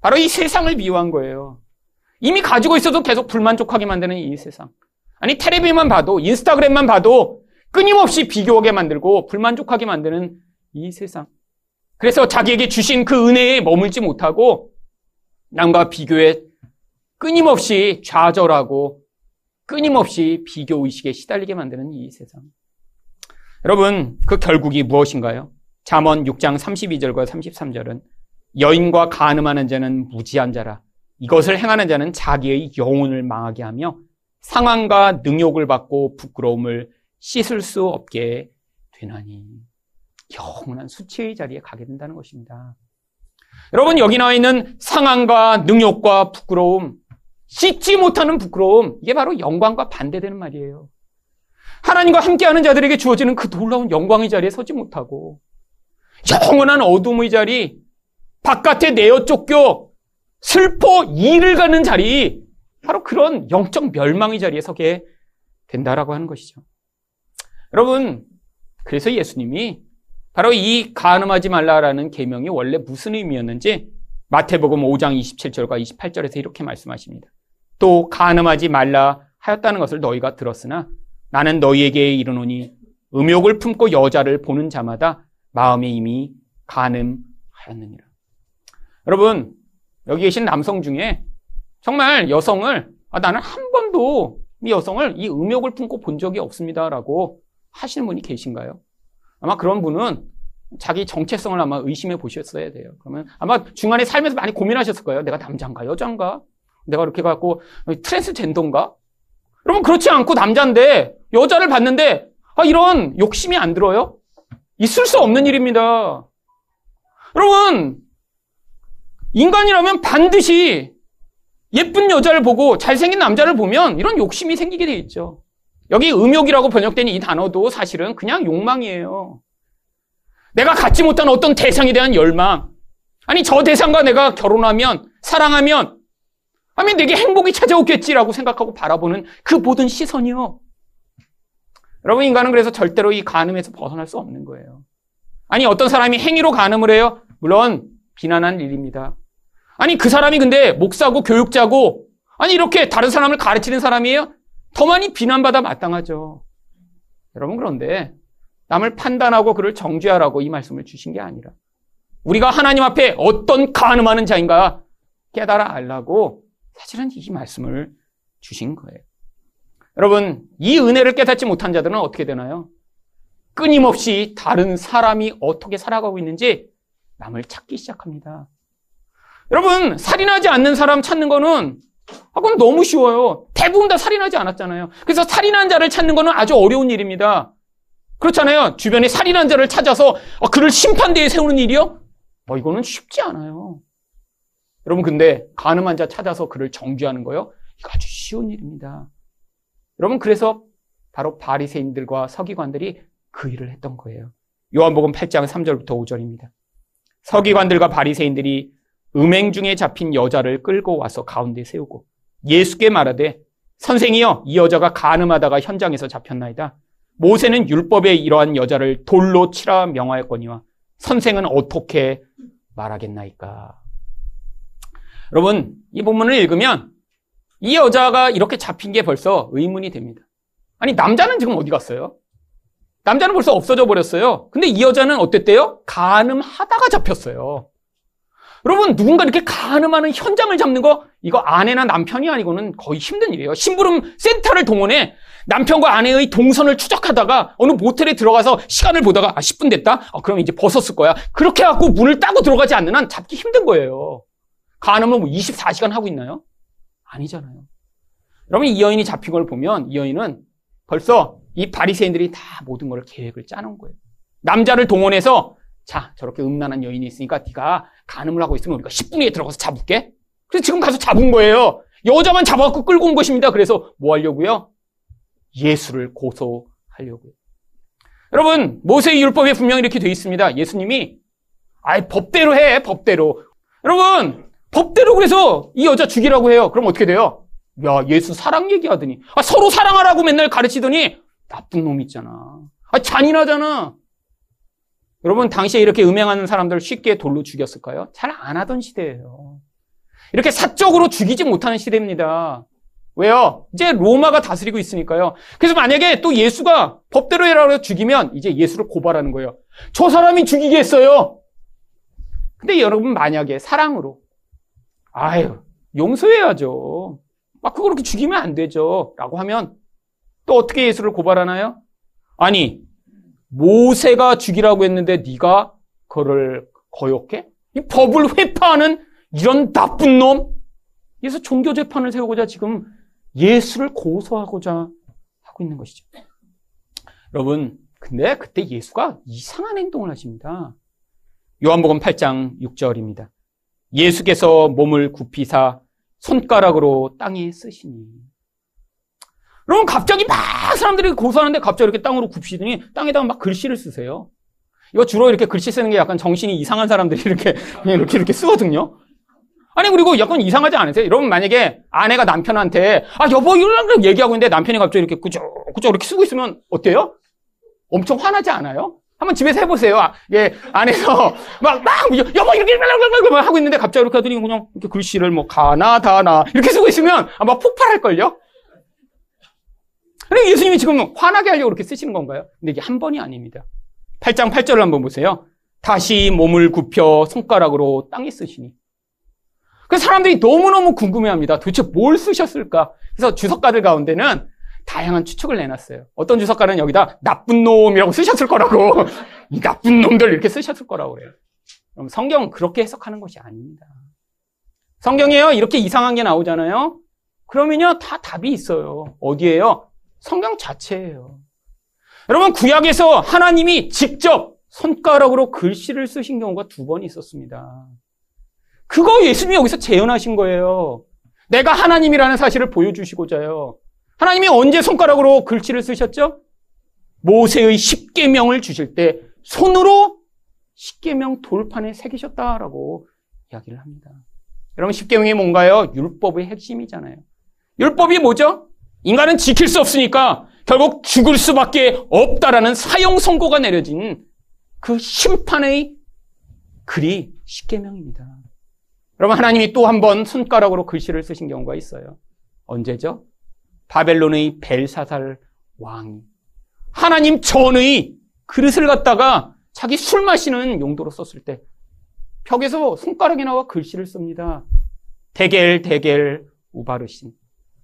바로 이 세상을 비유한 거예요. 이미 가지고 있어도 계속 불만족하게 만드는 이 세상. 아니, 테레비만 봐도, 인스타그램만 봐도 끊임없이 비교하게 만들고 불만족하게 만드는 이 세상. 그래서 자기에게 주신 그 은혜에 머물지 못하고 남과 비교에 끊임없이 좌절하고 끊임없이 비교 의식에 시달리게 만드는 이 세상. 여러분, 그 결국이 무엇인가요? 잠언 6장 32절과 33절은 여인과 간음하는 자는 무지한 자라. 이것을 행하는 자는 자기의 영혼을 망하게 하며 상황과 능욕을 받고 부끄러움을 씻을 수 없게 되나니 영원한 수치의 자리에 가게 된다는 것입니다. 여러분 여기 나와 있는 상황과 능욕과 부끄러움 씻지 못하는 부끄러움 이게 바로 영광과 반대되는 말이에요. 하나님과 함께하는 자들에게 주어지는 그 놀라운 영광의 자리에 서지 못하고 영원한 어둠의 자리 바깥에 내어 쫓겨 슬퍼 일을 가는 자리 바로 그런 영적 멸망의 자리에 서게 된다라고 하는 것이죠. 여러분, 그래서 예수님이 바로 이 가늠하지 말라라는 계명이 원래 무슨 의미였는지 마태복음 5장 27절과 28절에서 이렇게 말씀하십니다. 또 가늠하지 말라 하였다는 것을 너희가 들었으나 나는 너희에게 이르노니 음욕을 품고 여자를 보는 자마다 마음에 이미 가늠하였느니라. 여러분, 여기 계신 남성 중에 정말 여성을 아, 나는 한 번도 이 여성을 이 음욕을 품고 본 적이 없습니다라고 하시는 분이 계신가요? 아마 그런 분은 자기 정체성을 아마 의심해 보셨어야 돼요. 그러면 아마 중간에 살면서 많이 고민하셨을 거예요. 내가 남자인가 여자인가? 내가 이렇게 갖고 트랜스젠더인가? 여러분 그렇지 않고 남자인데 여자를 봤는데 아, 이런 욕심이 안 들어요? 있을 수 없는 일입니다. 여러분 인간이라면 반드시 예쁜 여자를 보고 잘생긴 남자를 보면 이런 욕심이 생기게 돼 있죠. 여기 음욕이라고 번역된 이 단어도 사실은 그냥 욕망이에요. 내가 갖지 못한 어떤 대상에 대한 열망. 아니, 저 대상과 내가 결혼하면, 사랑하면, 아니, 내게 행복이 찾아오겠지라고 생각하고 바라보는 그 모든 시선이요. 여러분, 인간은 그래서 절대로 이 간음에서 벗어날 수 없는 거예요. 아니, 어떤 사람이 행위로 간음을 해요? 물론, 비난한 일입니다. 아니, 그 사람이 근데 목사고 교육자고, 아니, 이렇게 다른 사람을 가르치는 사람이에요? 더 많이 비난받아 마땅하죠. 여러분, 그런데 남을 판단하고 그를 정죄하라고 이 말씀을 주신 게 아니라 우리가 하나님 앞에 어떤 가늠하는 자인가 깨달아 알라고 사실은 이 말씀을 주신 거예요. 여러분, 이 은혜를 깨닫지 못한 자들은 어떻게 되나요? 끊임없이 다른 사람이 어떻게 살아가고 있는지 남을 찾기 시작합니다. 여러분, 살인하지 않는 사람 찾는 거는 아, 그건 너무 쉬워요. 대부분 다 살인하지 않았잖아요. 그래서 살인한 자를 찾는 거는 아주 어려운 일입니다. 그렇잖아요. 주변에 살인한 자를 찾아서 어, 그를 심판대에 세우는 일이요? 어, 이거는 쉽지 않아요. 여러분, 근데 가늠한 자 찾아서 그를 정죄하는 거요? 이거 아주 쉬운 일입니다. 여러분, 그래서 바로 바리새인들과 서기관들이 그 일을 했던 거예요. 요한복음 8장 3절부터 5절입니다. 서기관들과 바리새인들이 음행 중에 잡힌 여자를 끌고 와서 가운데 세우고 예수께 말하되 선생이여 이 여자가 가늠하다가 현장에서 잡혔나이다. 모세는 율법에 이러한 여자를 돌로 치라 명하였거니와 선생은 어떻게 말하겠나이까. 여러분, 이 본문을 읽으면 이 여자가 이렇게 잡힌 게 벌써 의문이 됩니다. 아니, 남자는 지금 어디 갔어요? 남자는 벌써 없어져 버렸어요. 근데 이 여자는 어땠대요? 가늠하다가 잡혔어요. 여러분, 누군가 이렇게 가늠하는 현장을 잡는 거, 이거 아내나 남편이 아니고는 거의 힘든 일이에요. 심부름 센터를 동원해 남편과 아내의 동선을 추적하다가 어느 모텔에 들어가서 시간을 보다가 아, 10분 됐다? 아, 그럼 이제 벗었을 거야. 그렇게 해갖고 문을 따고 들어가지 않는 한 잡기 힘든 거예요. 가늠을 뭐 24시간 하고 있나요? 아니잖아요. 여러분, 이 여인이 잡힌 걸 보면 이 여인은 벌써 이 바리새인들이 다 모든 걸 계획을 짜놓은 거예요. 남자를 동원해서 자, 저렇게 음란한 여인이 있으니까 네가 간음을 하고 있으면 우리가 10분에 들어가서 잡을게. 그래서 지금 가서 잡은 거예요. 여자만 잡아갖고 끌고 온 것입니다. 그래서 뭐 하려고요? 예수를 고소하려고요. 여러분, 모세의 율법에 분명히 이렇게 되어 있습니다. 예수님이 아예 법대로 해, 법대로. 여러분, 법대로 그래서 이 여자 죽이라고 해요. 그럼 어떻게 돼요? 야, 예수 사랑 얘기하더니 아, 서로 사랑하라고 맨날 가르치더니 나쁜 놈 있잖아. 아, 잔인하잖아. 여러분, 당시에 이렇게 음행하는 사람들 쉽게 돌로 죽였을까요? 잘 안 하던 시대예요. 이렇게 사적으로 죽이지 못하는 시대입니다. 왜요? 이제 로마가 다스리고 있으니까요. 그래서 만약에 또 예수가 법대로 해라고 해서 죽이면 이제 예수를 고발하는 거예요. 저 사람이 죽이게 했어요. 근데 여러분 만약에 사랑으로 아유 용서해야죠. 막 그렇게 죽이면 안 되죠. 라고 하면 또 어떻게 예수를 고발하나요? 아니 모세가 죽이라고 했는데 네가 그를 거역해? 이 법을 회파하는 이런 나쁜 놈? 그래서 종교 재판을 세우고자 지금 예수를 고소하고자 하고 있는 것이죠. 여러분, 근데 그때 예수가 이상한 행동을 하십니다. 요한복음 8장 6절입니다. 예수께서 몸을 굽히사 손가락으로 땅에 쓰시니 여러분 갑자기 막 사람들이 고소하는데 갑자기 이렇게 땅으로 굽히더니 땅에다가 막 글씨를 쓰세요. 이거 주로 이렇게 글씨 쓰는 게 약간 정신이 이상한 사람들이 이렇게 이렇게 이렇게 쓰거든요. 아니 그리고 약간 이상하지 않으세요? 여러분 만약에 아내가 남편한테 아 여보 이런 얘기하고 있는데 남편이 갑자기 이렇게 꾸적꾸적 이렇게 쓰고 있으면 어때요? 엄청 화나지 않아요? 한번 집에서 해보세요. 아, 예, 안에서 (laughs) 막, 막, 여보, 이렇게, 막 하고 있는데 갑자기 이렇게 하더니 그냥 이렇게 글씨를 뭐, 가나, 다나, 이렇게 쓰고 있으면 아마 폭발할걸요? 그래, 예수님이 지금 화나게 하려고 이렇게 쓰시는 건가요? 근데 이게 한 번이 아닙니다. 8장 8절을 한번 보세요. 다시 몸을 굽혀 손가락으로 땅에 쓰시니. 그 사람들이 너무너무 궁금해 합니다. 도대체 뭘 쓰셨을까? 그래서 주석가들 가운데는 다양한 추측을 내놨어요. 어떤 주석가는 여기다 나쁜 놈이라고 쓰셨을 거라고. (laughs) 이 나쁜 놈들 이렇게 쓰셨을 거라고 그래요. 그럼 성경은 그렇게 해석하는 것이 아닙니다. 성경에요. 이렇게 이상한 게 나오잖아요. 그러면요. 다 답이 있어요. 어디에요? 성경 자체예요. 여러분, 구약에서 하나님이 직접 손가락으로 글씨를 쓰신 경우가 두 번 있었습니다. 그거 예수님이 여기서 재현하신 거예요. 내가 하나님이라는 사실을 보여주시고자요. 하나님이 언제 손가락으로 글씨를 쓰셨죠? 모세의 십계명을 주실 때 손으로 십계명 돌판에 새기셨다라고 이야기를 합니다. 여러분 십계명이 뭔가요? 율법의 핵심이잖아요. 율법이 뭐죠? 인간은 지킬 수 없으니까 결국 죽을 수밖에 없다라는 사형 선고가 내려진 그 심판의 글이 십계명입니다. 여러분 하나님이 또 한 번 손가락으로 글씨를 쓰신 경우가 있어요. 언제죠? 바벨론의 벨사살 왕이 하나님 전의 그릇을 갖다가 자기 술 마시는 용도로 썼을 때 벽에서 손가락이 나와 글씨를 씁니다. 대겔 대겔 우바르신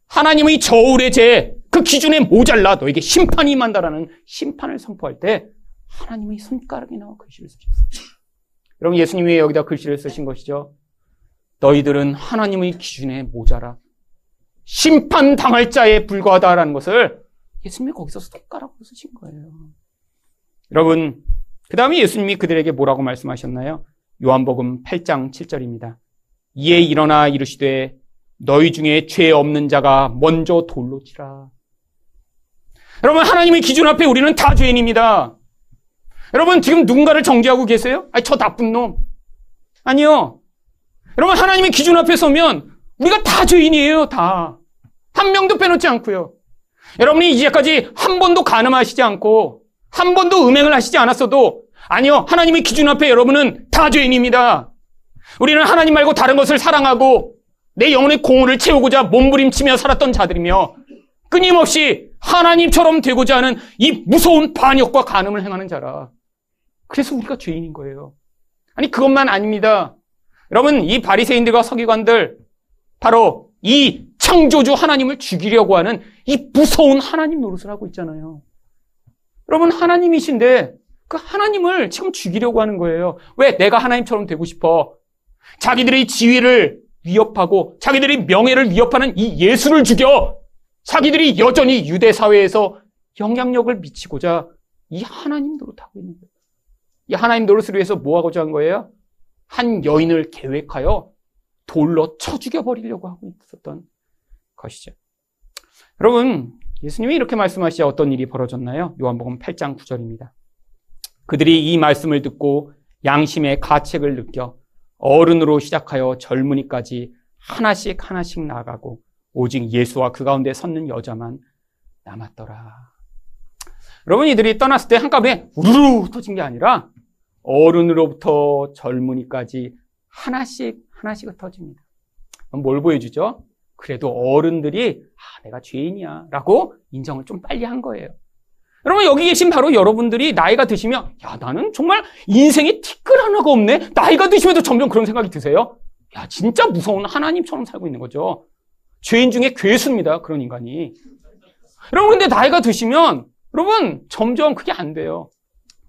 하나님의 저울의 죄, 그 기준에 모자라 너에게 심판이 임한다라는 심판을 선포할 때 하나님의 손가락이 나와 글씨를 쓰셨어요. 여러분 예수님이 왜 여기다 글씨를 쓰신 것이죠? 너희들은 하나님의 기준에 모자라 심판당할 자에 불과하다라는 것을 예수님이 거기서 손가락으로 쓰신 거예요. 여러분, 그 다음에 예수님이 그들에게 뭐라고 말씀하셨나요? 요한복음 8장 7절입니다. 이에 일어나 이르시되 너희 중에 죄 없는 자가 먼저 돌로 치라. 여러분, 하나님의 기준 앞에 우리는 다 죄인입니다. 여러분, 지금 누군가를 정죄하고 계세요? 아니, 저 나쁜 놈. 아니요. 여러분, 하나님의 기준 앞에 서면 우리가 다 죄인이에요, 다. 한 명도 빼놓지 않고요. 여러분이 이제까지 한 번도 가늠하시지 않고 한 번도 음행을 하시지 않았어도 아니요, 하나님의 기준 앞에 여러분은 다 죄인입니다. 우리는 하나님 말고 다른 것을 사랑하고 내 영혼의 공허를 채우고자 몸부림치며 살았던 자들이며 끊임없이 하나님처럼 되고자 하는 이 무서운 반역과 간음을 행하는 자라. 그래서 우리가 죄인인 거예요. 아니 그것만 아닙니다. 여러분 이 바리새인들과 서기관들 바로 이 창조주 하나님을 죽이려고 하는 이 무서운 하나님 노릇을 하고 있잖아요. 여러분 하나님이신데 그 하나님을 지금 죽이려고 하는 거예요. 왜? 내가 하나님처럼 되고 싶어. 자기들의 지위를 위협하고 자기들의 명예를 위협하는 이 예수를 죽여 자기들이 여전히 유대 사회에서 영향력을 미치고자 이 하나님 노릇하고 있는 거예요. 이 하나님 노릇을 위해서 뭐 하고자 한 거예요? 한 여인을 계획하여 돌로 쳐 죽여버리려고 하고 있었던 것이죠. 여러분, 예수님이 이렇게 말씀하시자 어떤 일이 벌어졌나요? 요한복음 8장 9절입니다. 그들이 이 말씀을 듣고 양심의 가책을 느껴 어른으로 시작하여 젊은이까지 하나씩 하나씩 나가고 오직 예수와 그 가운데 섰는 여자만 남았더라. 여러분 이들이 떠났을 때 한꺼번에 우르르 흩어진 게 아니라 어른으로부터 젊은이까지 하나씩 하나씩 흩어집니다. 뭘 보여주죠? 그래도 어른들이 아, 내가 죄인이야 라고 인정을 좀 빨리 한 거예요. 여러분 여기 계신 바로 여러분들이 나이가 드시면 야 나는 정말 인생에 티끌 하나가 없네. 나이가 드시면도 점점 그런 생각이 드세요. 야 진짜 무서운 하나님처럼 살고 있는 거죠. 죄인 중에 괴수입니다. 그런 인간이. 여러분 근데 나이가 드시면 여러분 점점 그게 안 돼요.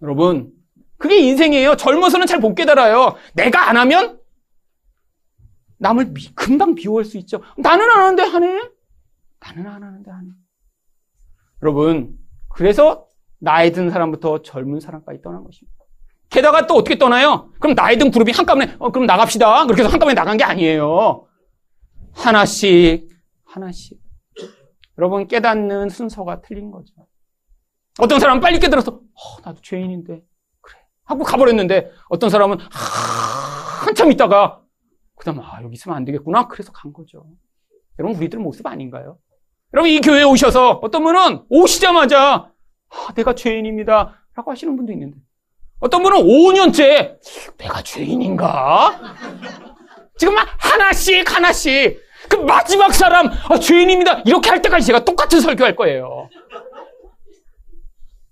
여러분 그게 인생이에요. 젊어서는 잘 못 깨달아요. 내가 안 하면 남을 미, 금방 미워할 수 있죠. 나는 안 하는데 하네? 나는 안 하는데 하네. 여러분, 그래서 나이 든 사람부터 젊은 사람까지 떠난 것입니다. 게다가 또 어떻게 떠나요? 그럼 나이 든 그룹이 한꺼번에, 어, 그럼 나갑시다. 그렇게 해서 한꺼번에 나간 게 아니에요. 하나씩, 하나씩. 여러분, 깨닫는 순서가 틀린 거죠. 어떤 사람은 빨리 깨달아서, 어, 나도 죄인인데. 그래. 하고 가버렸는데, 어떤 사람은 한참 있다가, 그 다음, 아, 여기 있으면 안 되겠구나. 그래서 간 거죠. 여러분, 우리들 모습 아닌가요? 여러분, 이 교회에 오셔서 어떤 분은 오시자마자, 아, 내가 죄인입니다. 라고 하시는 분도 있는데. 어떤 분은 5년째, 내가 죄인인가? 지금 막 하나씩, 하나씩, 그 마지막 사람, 아, 죄인입니다. 이렇게 할 때까지 제가 똑같은 설교할 거예요.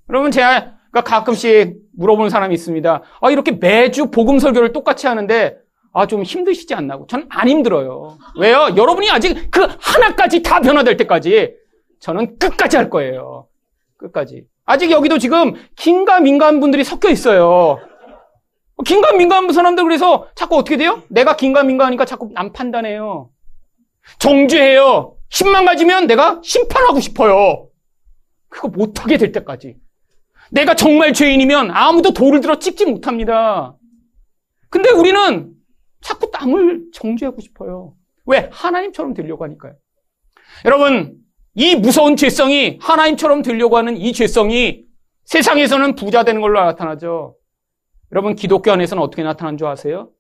여러분, 제가 가끔씩 물어보는 사람이 있습니다. 아, 이렇게 매주 복음 설교를 똑같이 하는데, 아, 좀 힘드시지 않나고? 저는 안 힘들어요. 왜요? 여러분이 아직 그 하나까지 다 변화될 때까지 저는 끝까지 할 거예요. 끝까지. 아직 여기도 지금 긴가 민감 분들이 섞여 있어요. 긴가 민감 사람들 그래서 자꾸 어떻게 돼요? 내가 긴가 민감하니까 자꾸 남 판단해요. 정죄해요. 힘만 가지면 내가 심판하고 싶어요. 그거 못하게 될 때까지. 내가 정말 죄인이면 아무도 돌을 들어 찍지 못합니다. 근데 우리는 자꾸 남을 정죄하고 싶어요. 왜? 하나님처럼 되려고 하니까요. 여러분, 이 무서운 죄성이 하나님처럼 되려고 하는 이 죄성이 세상에서는 부자 되는 걸로 나타나죠. 여러분, 기독교 안에서는 어떻게 나타나는 줄 아세요?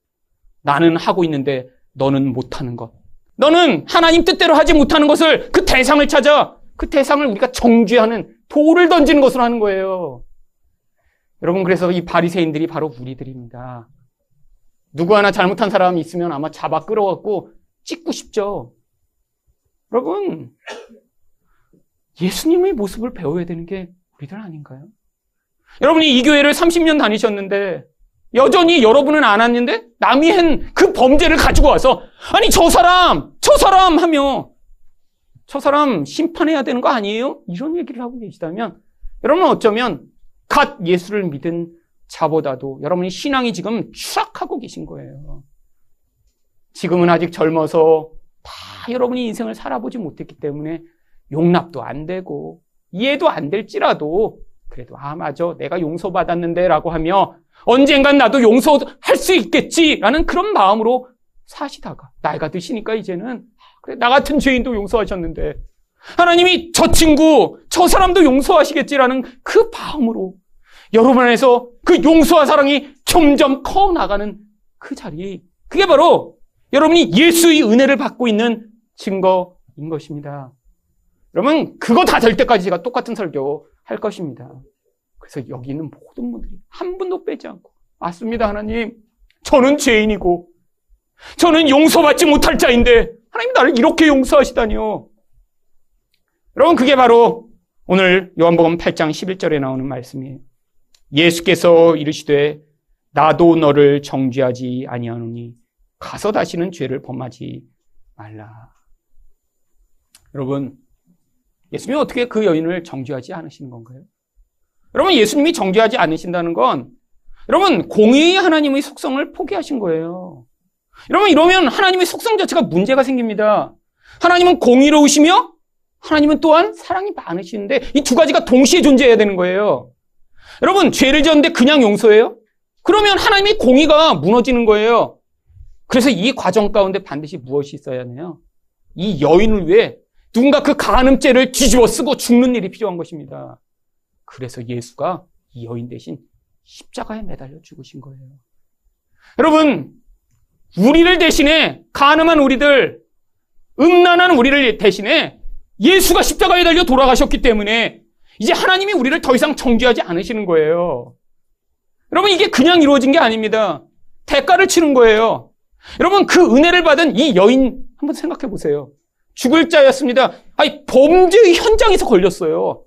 나는 하고 있는데 너는 못하는 것. 너는 하나님 뜻대로 하지 못하는 것을 그 대상을 찾아 그 대상을 우리가 정죄하는 돌을 던지는 것으로 하는 거예요. 여러분 그래서 이 바리새인들이 바로 우리들입니다. 누구 하나 잘못한 사람이 있으면 아마 잡아 끌어갖고 찍고 싶죠. 여러분 예수님의 모습을 배워야 되는 게 우리들 아닌가요? 여러분이 이 교회를 30년 다니셨는데 여전히 여러분은 안 왔는데 남이 한 그 범죄를 가지고 와서 아니 저 사람 저 사람 하며 저 사람 심판해야 되는 거 아니에요? 이런 얘기를 하고 계시다면 여러분은 어쩌면 갓 예수를 믿은 자보다도 여러분이 신앙이 지금 추락하고 계신 거예요. 지금은 아직 젊어서 다 여러분이 인생을 살아보지 못했기 때문에 용납도 안 되고 이해도 안 될지라도 그래도 아 맞아 내가 용서받았는데라고 하며 언젠간 나도 용서할 수 있겠지라는 그런 마음으로 사시다가 나이가 드시니까 이제는 그래 나 같은 죄인도 용서하셨는데 하나님이 저 친구 저 사람도 용서하시겠지라는 그 마음으로 여러분 안에서 그 용서와 사랑이 점점 커 나가는 그 자리 그게 바로 여러분이 예수의 은혜를 받고 있는 증거인 것입니다. 여러분 그거 다 될 때까지 제가 똑같은 설교 할 것입니다. 그래서 여기 있는 모든 분들이 한 분도 빼지 않고 맞습니다 하나님 저는 죄인이고 저는 용서받지 못할 자인데 하나님 나를 이렇게 용서하시다니요. 여러분 그게 바로 오늘 요한복음 8장 11절에 나오는 말씀이에요. 예수께서 이르시되 나도 너를 정죄하지 아니하노니 가서 다시는 죄를 범하지 말라. 여러분 예수님이 어떻게 그 여인을 정죄하지 않으시는 건가요? 여러분, 예수님이 정죄하지 않으신다는 건 여러분, 공의의 하나님의 속성을 포기하신 거예요. 여러분, 이러면 하나님의 속성 자체가 문제가 생깁니다. 하나님은 공의로우시며 하나님은 또한 사랑이 많으시는데 이 두 가지가 동시에 존재해야 되는 거예요. 여러분, 죄를 지었는데 그냥 용서해요? 그러면 하나님의 공의가 무너지는 거예요. 그래서 이 과정 가운데 반드시 무엇이 있어야 하나요? 이 여인을 위해 누군가 그 간음죄를 뒤집어 쓰고 죽는 일이 필요한 것입니다. 그래서 예수가 이 여인 대신 십자가에 매달려 죽으신 거예요. 여러분, 우리를 대신에 가늠한 우리들, 음란한 우리를 대신에 예수가 십자가에 달려 돌아가셨기 때문에 이제 하나님이 우리를 더 이상 정죄하지 않으시는 거예요. 여러분, 이게 그냥 이루어진 게 아닙니다. 대가를 치는 거예요. 여러분, 그 은혜를 받은 이 여인 한번 생각해 보세요. 죽을 자였습니다. 아니, 범죄의 현장에서 걸렸어요.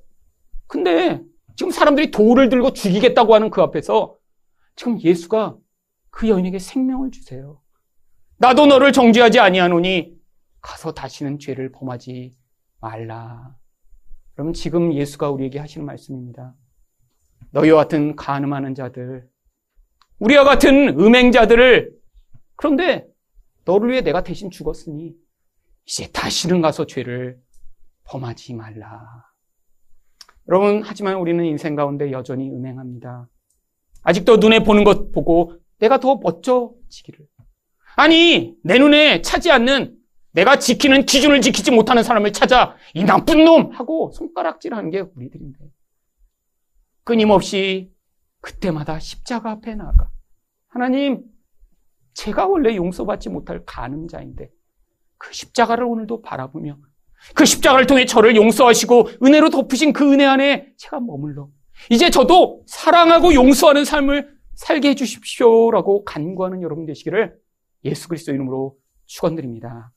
근데 지금 사람들이 돌을 들고 죽이겠다고 하는 그 앞에서 지금 예수가 그 여인에게 생명을 주세요. 나도 너를 정죄하지 아니하노니 가서 다시는 죄를 범하지 말라. 그러면 지금 예수가 우리에게 하시는 말씀입니다. 너희와 같은 가늠하는 자들, 우리와 같은 음행자들을 그런데 너를 위해 내가 대신 죽었으니 이제 다시는 가서 죄를 범하지 말라. 여러분, 하지만 우리는 인생 가운데 여전히 음행합니다. 아직도 눈에 보는 것 보고 내가 더 멋져지기를. 아니, 내 눈에 차지 않는 내가 지키는 기준을 지키지 못하는 사람을 찾아 이 나쁜 놈! 하고 손가락질하는 게 우리들인데. 끊임없이 그때마다 십자가 앞에 나가. 하나님, 제가 원래 용서받지 못할 가늠자인데 그 십자가를 오늘도 바라보며 그 십자가를 통해 저를 용서하시고 은혜로 덮으신 그 은혜 안에 제가 머물러 이제 저도 사랑하고 용서하는 삶을 살게 해주십시오라고 간구하는 여러분 되시기를 예수 그리스도 이름으로 축원드립니다.